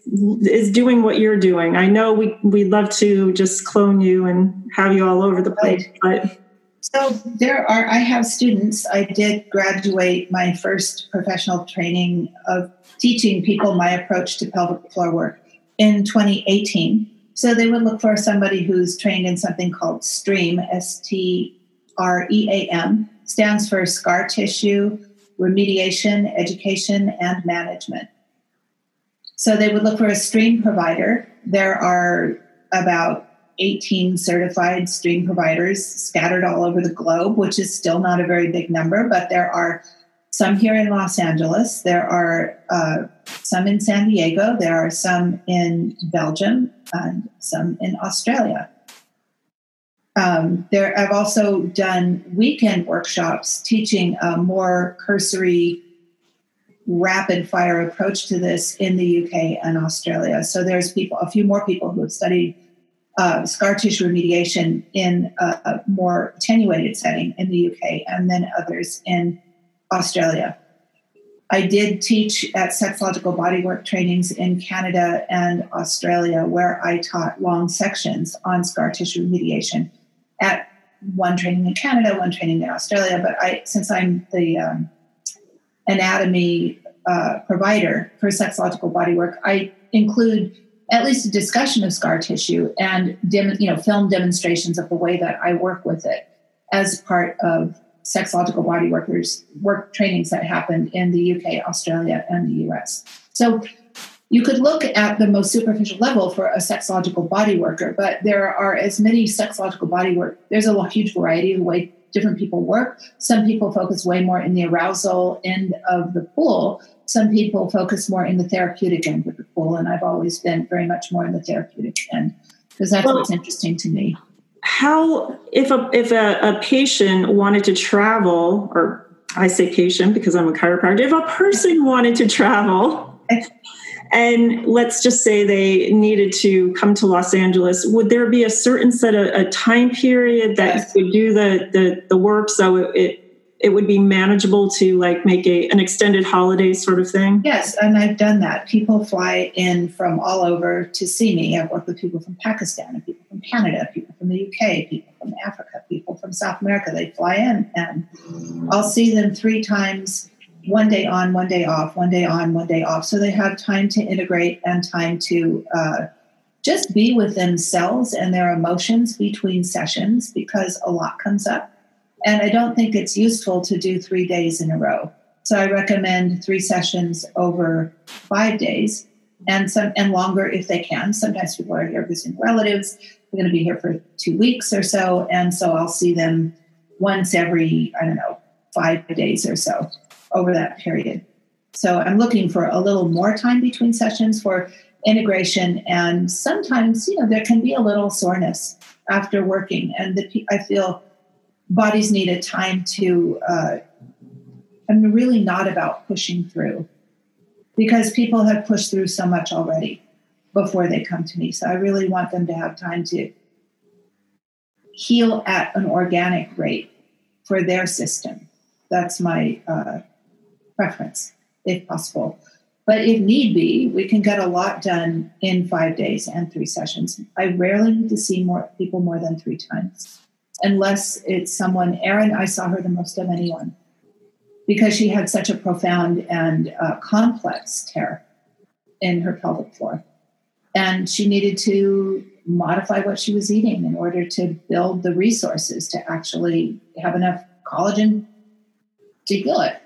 is doing what you're doing, I know we we'd love to just clone you and have you all over the place, but. So there are. I have students. I did graduate my first professional training of teaching people my approach to pelvic floor work in 2018. So they would look for somebody who's trained in something called STREAM, S T R E A M, stands for Scar Tissue Remediation, Education, and Management. So they would look for a stream provider. There are about 18 certified stream providers scattered all over the globe, which is still not a very big number, but there are some here in Los Angeles. There are uh, some in San Diego. There are some in Belgium and some in Australia. Um, there, I've also done weekend workshops teaching a more cursory, rapid fire approach to this in the UK and Australia. So there's people, a few more people who have studied uh, scar tissue remediation in a, a more attenuated setting in the UK, and then others in Australia. I did teach at sexological bodywork trainings in Canada and Australia, where I taught long sections on scar tissue remediation at one training in Canada, one training in Australia. But I, since I'm the um, anatomy uh, provider for sexological bodywork, I include at least a discussion of scar tissue and dem- you know film demonstrations of the way that I work with it as part of sexological body workers work trainings that happened in the UK, Australia, and the US. So you could look at the most superficial level for a sexological body worker, but there are as many sexological body work. There's a huge variety of the way different people work. Some people focus way more in the arousal end of the pool. Some people focus more in the therapeutic end of the pool, and I've always been very much more in the therapeutic end because that's well, what's interesting to me how if a if a, a patient wanted to travel or i say patient because i'm a chiropractor if a person wanted to travel and let's just say they needed to come to los angeles would there be a certain set of a time period that yes. would do the, the the work so it, it it would be manageable to like make a an extended holiday sort of thing? Yes and i've done that. People fly in from all over to see me. I've worked with people from pakistan and people from canada people from the uk people from africa people from south america. They fly in and i'll see them three times one day on one day off one day on one day off. So they have time to integrate and time to uh, just be with themselves and their emotions between sessions because a lot comes up and I don't think it's useful to do three days in a row. So I recommend three sessions over five days and some and longer if they can. Sometimes people are here visiting relatives. They're going to be here for two weeks or so. And so I'll see them once every, I don't know, five days or so over that period. So I'm looking for a little more time between sessions for integration. And sometimes, you know, there can be a little soreness after working. And the, I feel bodies need a time to uh, i'm really not about pushing through. Because people have pushed through so much already before they come to me. So i really want them to have time to heal at an organic rate for their system. That's my uh, preference if possible. But if need be we can get a lot done in five days and three sessions. I rarely need to see more people more than three times unless it's someone, Erin, I saw her the most of anyone because she had such a profound and uh, complex tear in her pelvic floor. And she needed to modify what she was eating in order to build the resources to actually have enough collagen to heal it.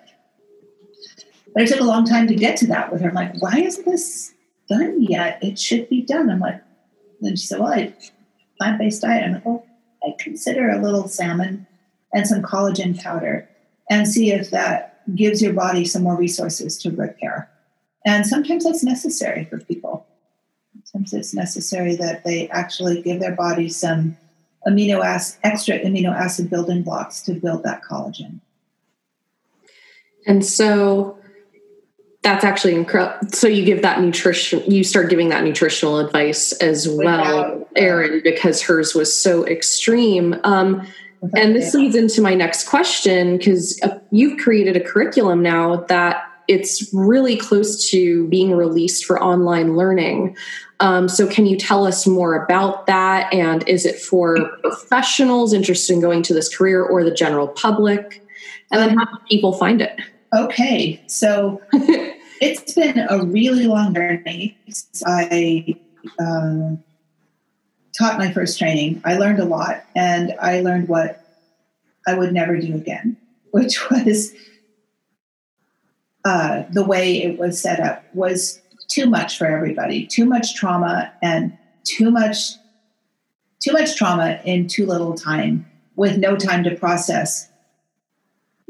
But it took a long time to get to that with her. I'm like, why isn't this done yet? It should be done. I'm like, then she said, well, I plant based diet. I'm like, well, I consider a little salmon and some collagen powder and see if that gives your body some more resources to repair. And sometimes that's necessary for people. Sometimes it's necessary that they actually give their body some amino acid, extra amino acid building blocks to build that collagen. And so that's actually incredible. So you give that nutrition, you start giving that nutritional advice as well, Erin, because hers was so extreme. Um, and this leads into my next question because uh, you've created a curriculum now that it's really close to being released for online learning. Um, so, can you tell us more about that? And is it for professionals interested in going to this career or the general public? And then, how do people find it? Okay, so it's been a really long journey. since I uh, taught my first training. I learned a lot, and I learned what I would never do again, which was uh, the way it was set up was too much for everybody. Too much trauma and too much too much trauma in too little time with no time to process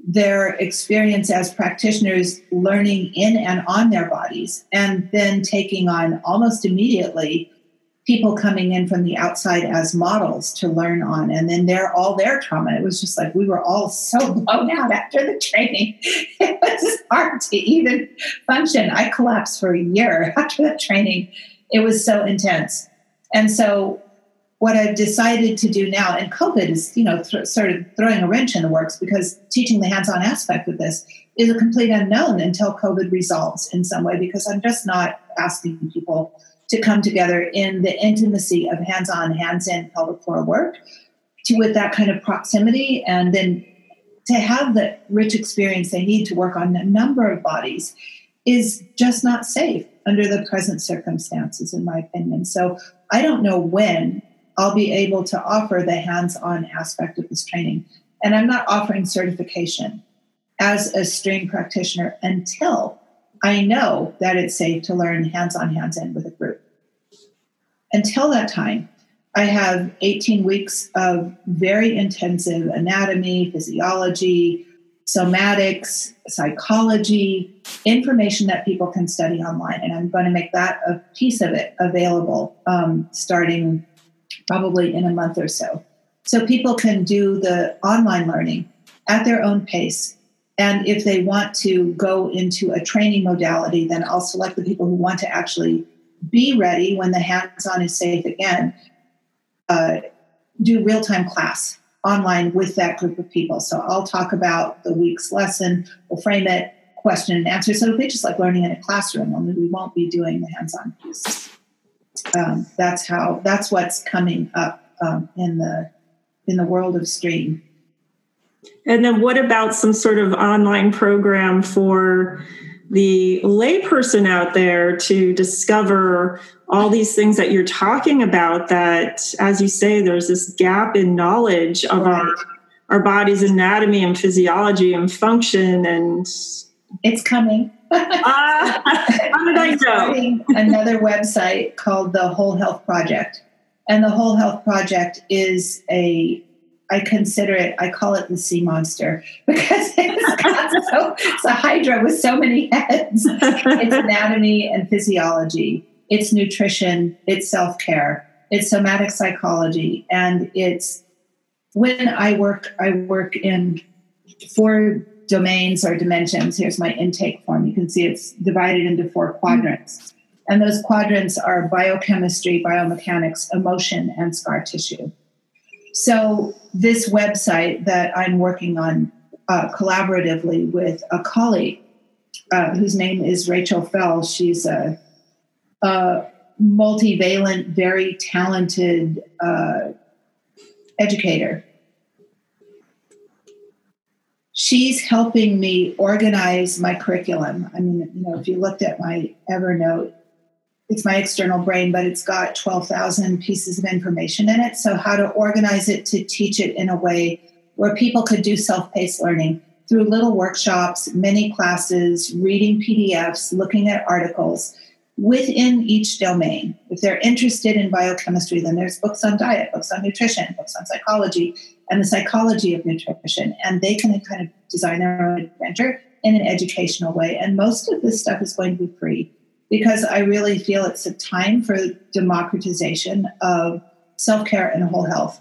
their experience as practitioners learning in and on their bodies and then taking on almost immediately people coming in from the outside as models to learn on. And then they're all their trauma it was just like we were all so blown out after the training. It was hard to even function. I collapsed for a year after the training. It was so intense. And so what I've decided to do now, and COVID is, you know, th- sort of throwing a wrench in the works because teaching the hands-on aspect of this is a complete unknown until COVID resolves in some way. Because I'm just not asking people to come together in the intimacy of hands-on, hands-in pelvic floor work, to with that kind of proximity, and then to have the rich experience they need to work on a number of bodies is just not safe under the present circumstances, in my opinion. So I don't know when I'll be able to offer the hands on aspect of this training. And I'm not offering certification as a stream practitioner until I know that it's safe to learn hands on, hands in with a group. Until that time, I have 18 weeks of very intensive anatomy, physiology, somatics, psychology, information that people can study online. And I'm going to make that a piece of it available um, starting probably in a month or so. So people can do the online learning at their own pace. And if they want to go into a training modality, then I'll select the people who want to actually be ready when the hands on is safe again. Uh, do real time class online with that group of people. So I'll talk about the week's lesson, we'll frame it, question and answer. So it'll be just like learning in a classroom, only we won't be doing the hands on piece um, that's how that's what's coming up um, in the in the world of stream. And then, what about some sort of online program for the layperson out there to discover all these things that you're talking about? That, as you say, there's this gap in knowledge of right. our our body's anatomy and physiology and function, and it's coming uh, how did I know? another website called the Whole Health Project. And the Whole Health Project is a, I consider it, I call it the sea monster because it's, got so, it's a hydra with so many heads. It's anatomy and physiology, it's nutrition, it's self care, it's somatic psychology, and it's when I work, I work in four domains or dimensions. Here's my intake form. You can see it's divided into four quadrants. And those quadrants are biochemistry, biomechanics, emotion, and scar tissue. So, this website that I'm working on uh, collaboratively with a colleague uh, whose name is Rachel Fell, she's a, a multivalent, very talented uh, educator she's helping me organize my curriculum. I mean, you know, if you looked at my Evernote, it's my external brain, but it's got 12,000 pieces of information in it. So, how to organize it to teach it in a way where people could do self paced learning through little workshops, mini classes, reading PDFs, looking at articles within each domain. If they're interested in biochemistry, then there's books on diet, books on nutrition, books on psychology, and the psychology of nutrition, and they can kind of design their own adventure in an educational way. And most of this stuff is going to be free because I really feel it's a time for democratization of self care and whole health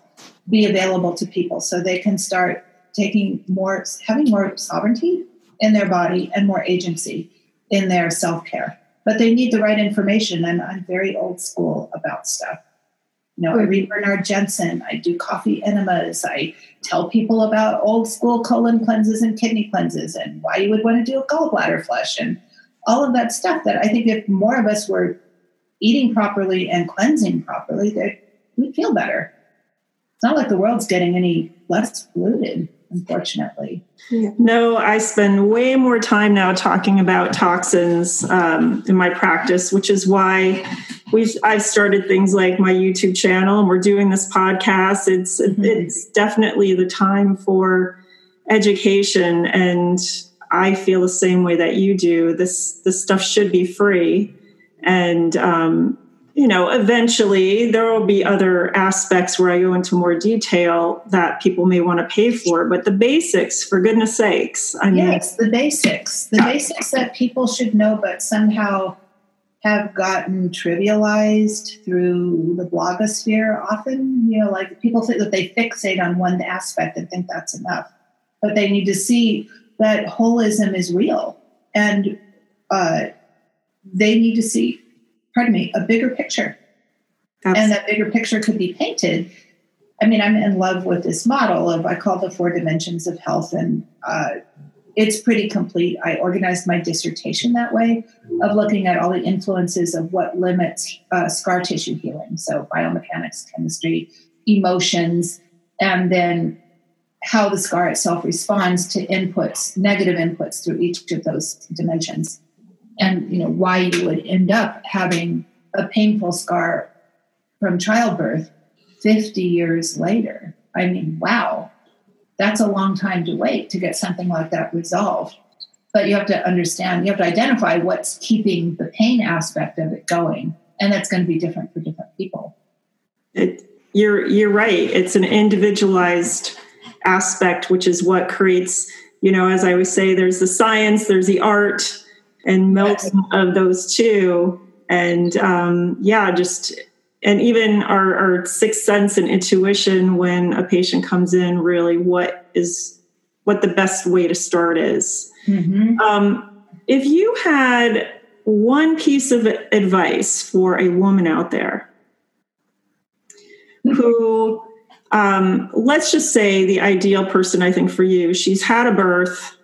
be available to people so they can start taking more, having more sovereignty in their body and more agency in their self care. But they need the right information, and I'm very old school about stuff. You know, I read Bernard Jensen, I do coffee enemas, I tell people about old school colon cleanses and kidney cleanses and why you would want to do a gallbladder flush and all of that stuff that I think if more of us were eating properly and cleansing properly, that we'd feel better. It's not like the world's getting any less polluted unfortunately. No, I spend way more time now talking about toxins um, in my practice, which is why we've I've started things like my YouTube channel and we're doing this podcast. It's mm-hmm. it's definitely the time for education, and I feel the same way that you do. This this stuff should be free, and um, you know, eventually there will be other aspects where I go into more detail that people may want to pay for, but the basics, for goodness sakes. I mean, yes, the basics, the yeah. basics that people should know, but somehow have gotten trivialized through the blogosphere often. You know, like people think that they fixate on one aspect and think that's enough, but they need to see that holism is real and uh, they need to see pardon me, a bigger picture. Absolutely. And that bigger picture could be painted. I mean, I'm in love with this model of I call the four dimensions of health, and uh, it's pretty complete. I organized my dissertation that way of looking at all the influences of what limits uh, scar tissue healing. So biomechanics, chemistry, emotions, and then how the scar itself responds to inputs, negative inputs through each of those dimensions and you know why you would end up having a painful scar from childbirth 50 years later. I mean wow that's a long time to wait to get something like that resolved. But you have to understand you have to identify what's keeping the pain aspect of it going and that's going to be different for different people. It, you're you're right. It's an individualized aspect which is what creates you know as i always say there's the science there's the art and melting of those two and um, yeah just and even our, our sixth sense and intuition when a patient comes in really what is what the best way to start is. Mm-hmm. um, if you had one piece of advice for a woman out there who um, let's just say the ideal person i think for you she's had a birth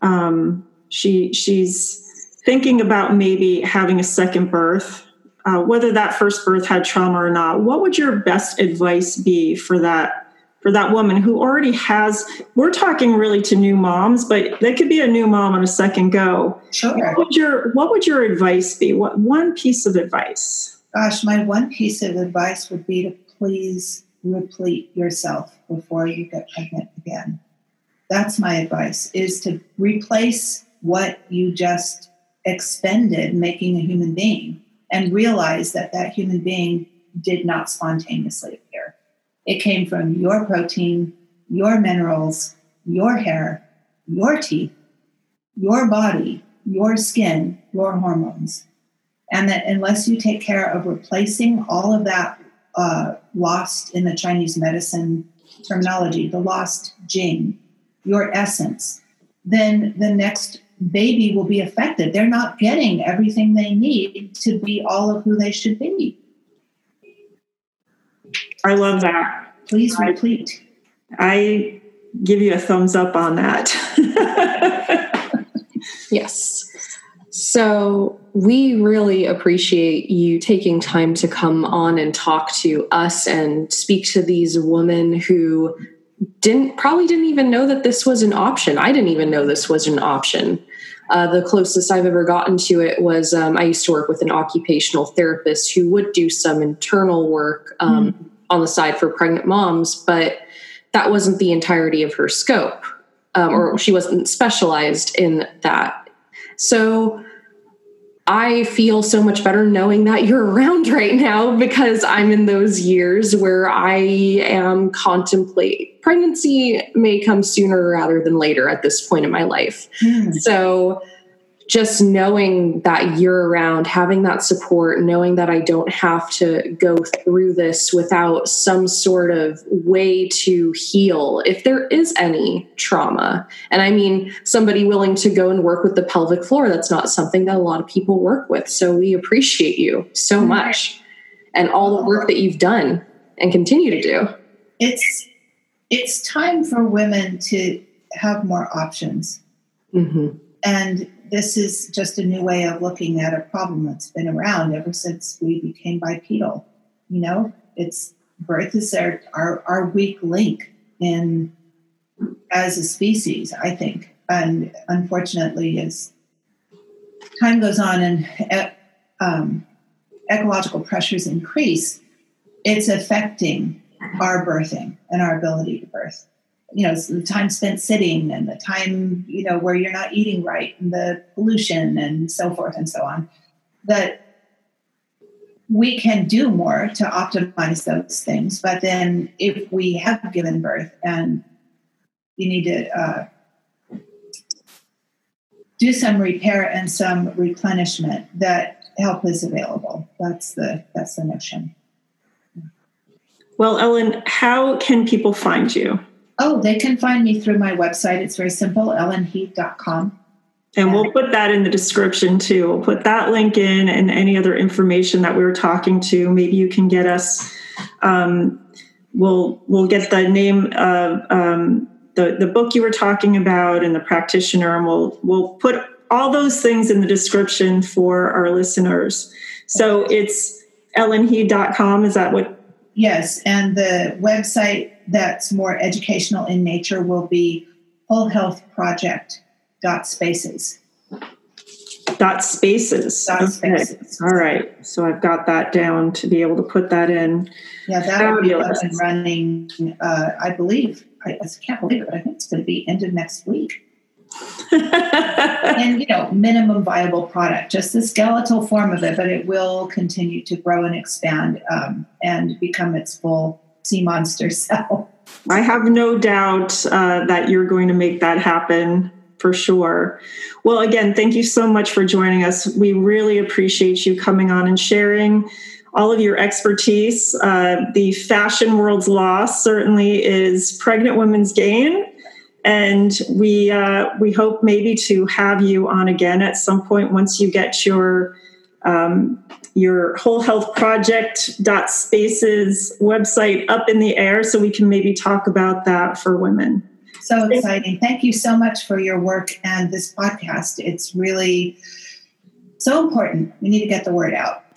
um, she she's thinking about maybe having a second birth, uh, whether that first birth had trauma or not, what would your best advice be for that for that woman who already has? We're talking really to new moms, but they could be a new mom on a second go. Sure. What would your What would your advice be? What one piece of advice? Gosh, my one piece of advice would be to please replete yourself before you get pregnant again. That's my advice: is to replace what you just expended making a human being and realize that that human being did not spontaneously appear. It came from your protein, your minerals, your hair, your teeth, your body, your skin, your hormones. And that unless you take care of replacing all of that uh, lost in the Chinese medicine terminology, the lost jing, your essence, then the next baby will be affected. They're not getting everything they need to be all of who they should be. I love that. Please replete. I give you a thumbs up on that. yes. So, we really appreciate you taking time to come on and talk to us and speak to these women who didn't probably didn't even know that this was an option. I didn't even know this was an option. Uh, the closest I've ever gotten to it was um, I used to work with an occupational therapist who would do some internal work um, mm. on the side for pregnant moms, but that wasn't the entirety of her scope, um, or she wasn't specialized in that. So I feel so much better knowing that you're around right now because I'm in those years where I am contemplate pregnancy may come sooner rather than later at this point in my life. Mm. So just knowing that you're around, having that support, knowing that I don't have to go through this without some sort of way to heal, if there is any trauma. And I mean, somebody willing to go and work with the pelvic floor, that's not something that a lot of people work with. So we appreciate you so much and all the work that you've done and continue to do. It's it's time for women to have more options. Mm-hmm. And this is just a new way of looking at a problem that's been around ever since we became bipedal. You know, it's birth is our, our, our weak link in as a species, I think. And unfortunately, as time goes on and um, ecological pressures increase, it's affecting our birthing and our ability to birth you know the time spent sitting and the time you know where you're not eating right and the pollution and so forth and so on. That we can do more to optimize those things but then if we have given birth and you need to uh, do some repair and some replenishment that help is available. That's the that's the mission well ellen how can people find you Oh, they can find me through my website. It's very simple, ellenheed.com. And we'll put that in the description too. We'll put that link in and any other information that we were talking to. Maybe you can get us. Um, we'll we'll get the name of um, the the book you were talking about and the practitioner, and we'll we'll put all those things in the description for our listeners. So it's ellenheed.com. Is that what? Yes, and the website that's more educational in nature will be whole health project dot spaces. Dot spaces dot okay. spaces. All right so i've got that down to be able to put that in. Yeah that will be up and running uh, i believe I, I can't believe it but i think it's going to be end of next week and you know minimum viable product just the skeletal form of it but it will continue to grow and expand um, and become its full sea monster cell. I have no doubt uh, that you're going to make that happen for sure. Well, again, thank you so much for joining us. We really appreciate you coming on and sharing all of your expertise. Uh, the fashion world's loss certainly is pregnant women's gain. And we uh, we hope maybe to have you on again at some point once you get your um, your whole health project dot spaces website up in the air so we can maybe talk about that for women. So exciting. Thank you so much for your work and this podcast. It's really so important. We need to get the word out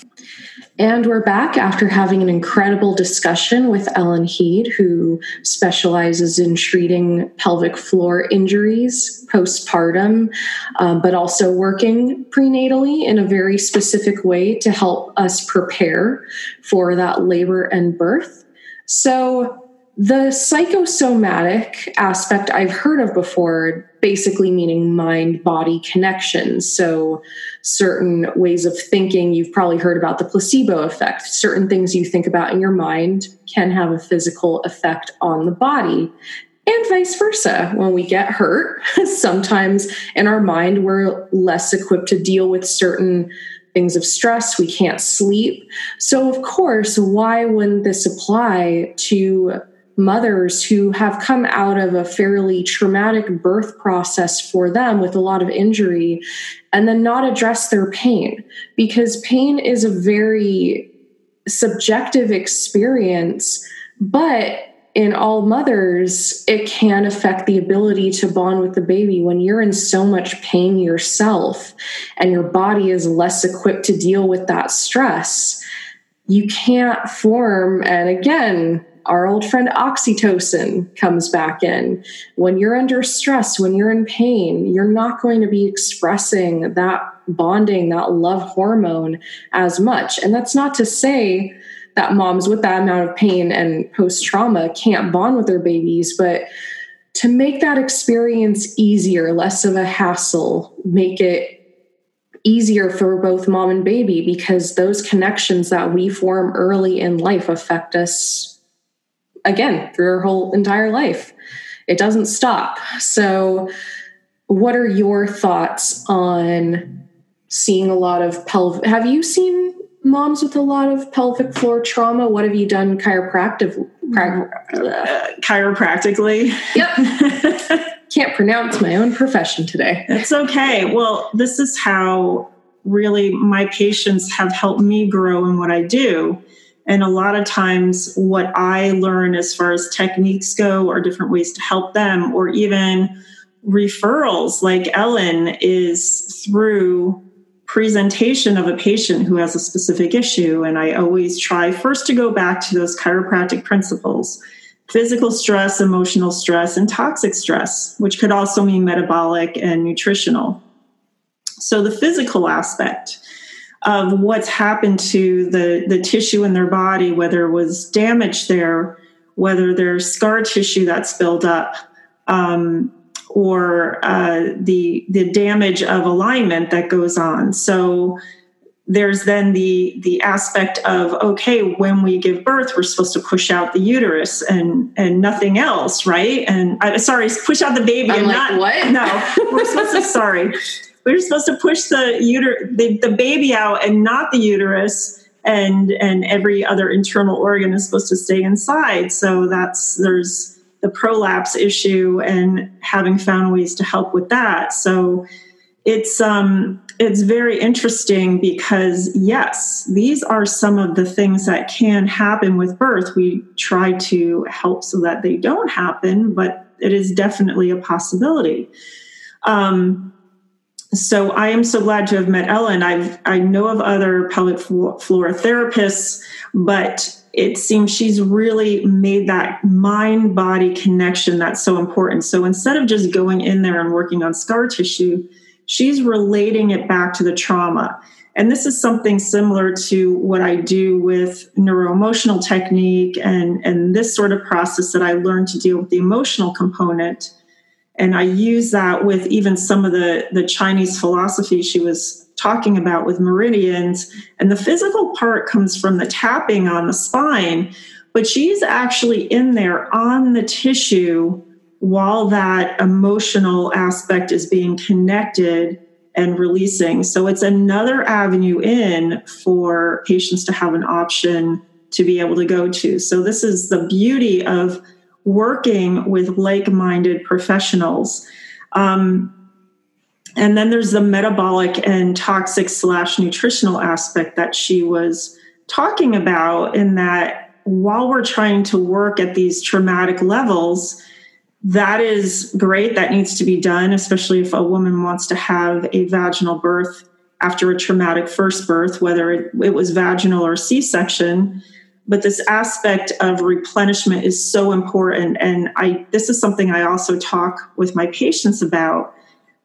and we're back after having an incredible discussion with Ellen Heed, who specializes in treating pelvic floor injuries postpartum, um, but also working prenatally in a very specific way to help us prepare for that labor and birth. So, the psychosomatic aspect I've heard of before, basically meaning mind body connections. So, certain ways of thinking, you've probably heard about the placebo effect. Certain things you think about in your mind can have a physical effect on the body. And vice versa. When we get hurt, sometimes in our mind, we're less equipped to deal with certain things of stress. We can't sleep. So, of course, why wouldn't this apply to mothers who have come out of a fairly traumatic birth process for them with a lot of injury and then not address their pain. Because pain is a very subjective experience but in all mothers it can affect the ability to bond with the baby. When you're in so much pain yourself and your body is less equipped to deal with that stress you can't form and again our old friend oxytocin comes back in. When you're under stress, when you're in pain, you're not going to be expressing that bonding, that love hormone as much. And that's not to say that moms with that amount of pain and post trauma can't bond with their babies, but to make that experience easier, less of a hassle, make it easier for both mom and baby because those connections that we form early in life affect us again through our whole entire life. It doesn't stop. So, what are your thoughts on seeing a lot of pelvic? Have you seen moms with a lot of pelvic floor trauma? What have you done chiropractic? Uh, chiropractically? Yep. Can't pronounce my own profession today. It's okay. Well, this is how really my patients have helped me grow in what I do. And a lot of times, what I learn as far as techniques go, or different ways to help them, or even referrals like Ellen, is through presentation of a patient who has a specific issue. And I always try first to go back to those chiropractic principles physical stress, emotional stress, and toxic stress, which could also mean metabolic and nutritional. So, the physical aspect of what's happened to the, the tissue in their body, whether it was damage there, whether there's scar tissue that's built up, um, or uh, the the damage of alignment that goes on. So there's then the the aspect of okay when we give birth we're supposed to push out the uterus and and nothing else right? And I, sorry push out the baby I'm and like, not what? No we're supposed to sorry we're supposed to push the uter the, the baby out and not the uterus and and every other internal organ is supposed to stay inside. So that's there's the prolapse issue and having found ways to help with that. So it's um it's very interesting because yes these are some of the things that can happen with birth. We try to help so that they don't happen but it is definitely a possibility. Um, so i am so glad to have met ellen I've i know of other pelvic floor therapists but it seems she's really made that mind body connection that's so important so instead of just going in there and working on scar tissue she's relating it back to the trauma. And this is something similar to what I do with neuroemotional technique and, and this sort of process that I learned to deal with the emotional component. And I use that with even some of the, the Chinese philosophy she was talking about with meridians. And the physical part comes from the tapping on the spine, but she's actually in there on the tissue while that emotional aspect is being connected and releasing. So it's another avenue in for patients to have an option to be able to go to. So this is the beauty of working with like-minded professionals. Um, and then there's the metabolic and toxic slash nutritional aspect that she was talking about in that while we're trying to work at these traumatic levels, that is great. That needs to be done, especially if a woman wants to have a vaginal birth after a traumatic first birth, whether it, it was vaginal or C section. But this aspect of replenishment is so important. And I this is something I also talk with my patients about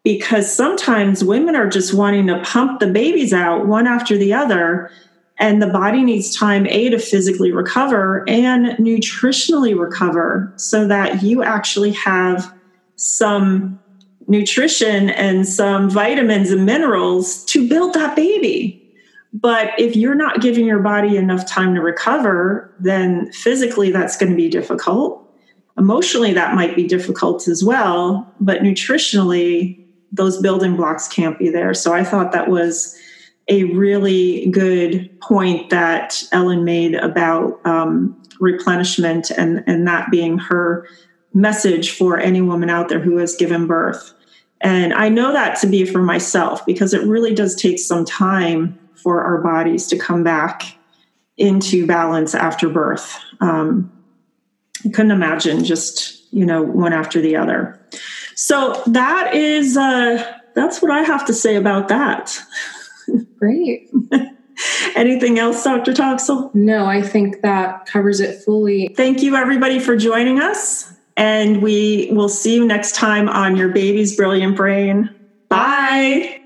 because sometimes women are just wanting to pump the babies out one after the other and the body needs time a to physically recover and nutritionally recover so that you actually have some nutrition and some vitamins and minerals to build that baby but if you're not giving your body enough time to recover then physically that's going to be difficult. Emotionally that might be difficult as well. But nutritionally those building blocks can't be there. So i thought that was a really good point that Ellen made about um, replenishment and, and that being her message for any woman out there who has given birth. And I know that to be for myself because it really does take some time for our bodies to come back into balance after birth. Um, I couldn't imagine just, you know, one after the other. So that is, uh, that's what I have to say about that. Great. Anything else, Dr. Toxel? No, I think that covers it fully. Thank you, everybody, for joining us. And we will see you next time on Your Baby's Brilliant Brain. Bye.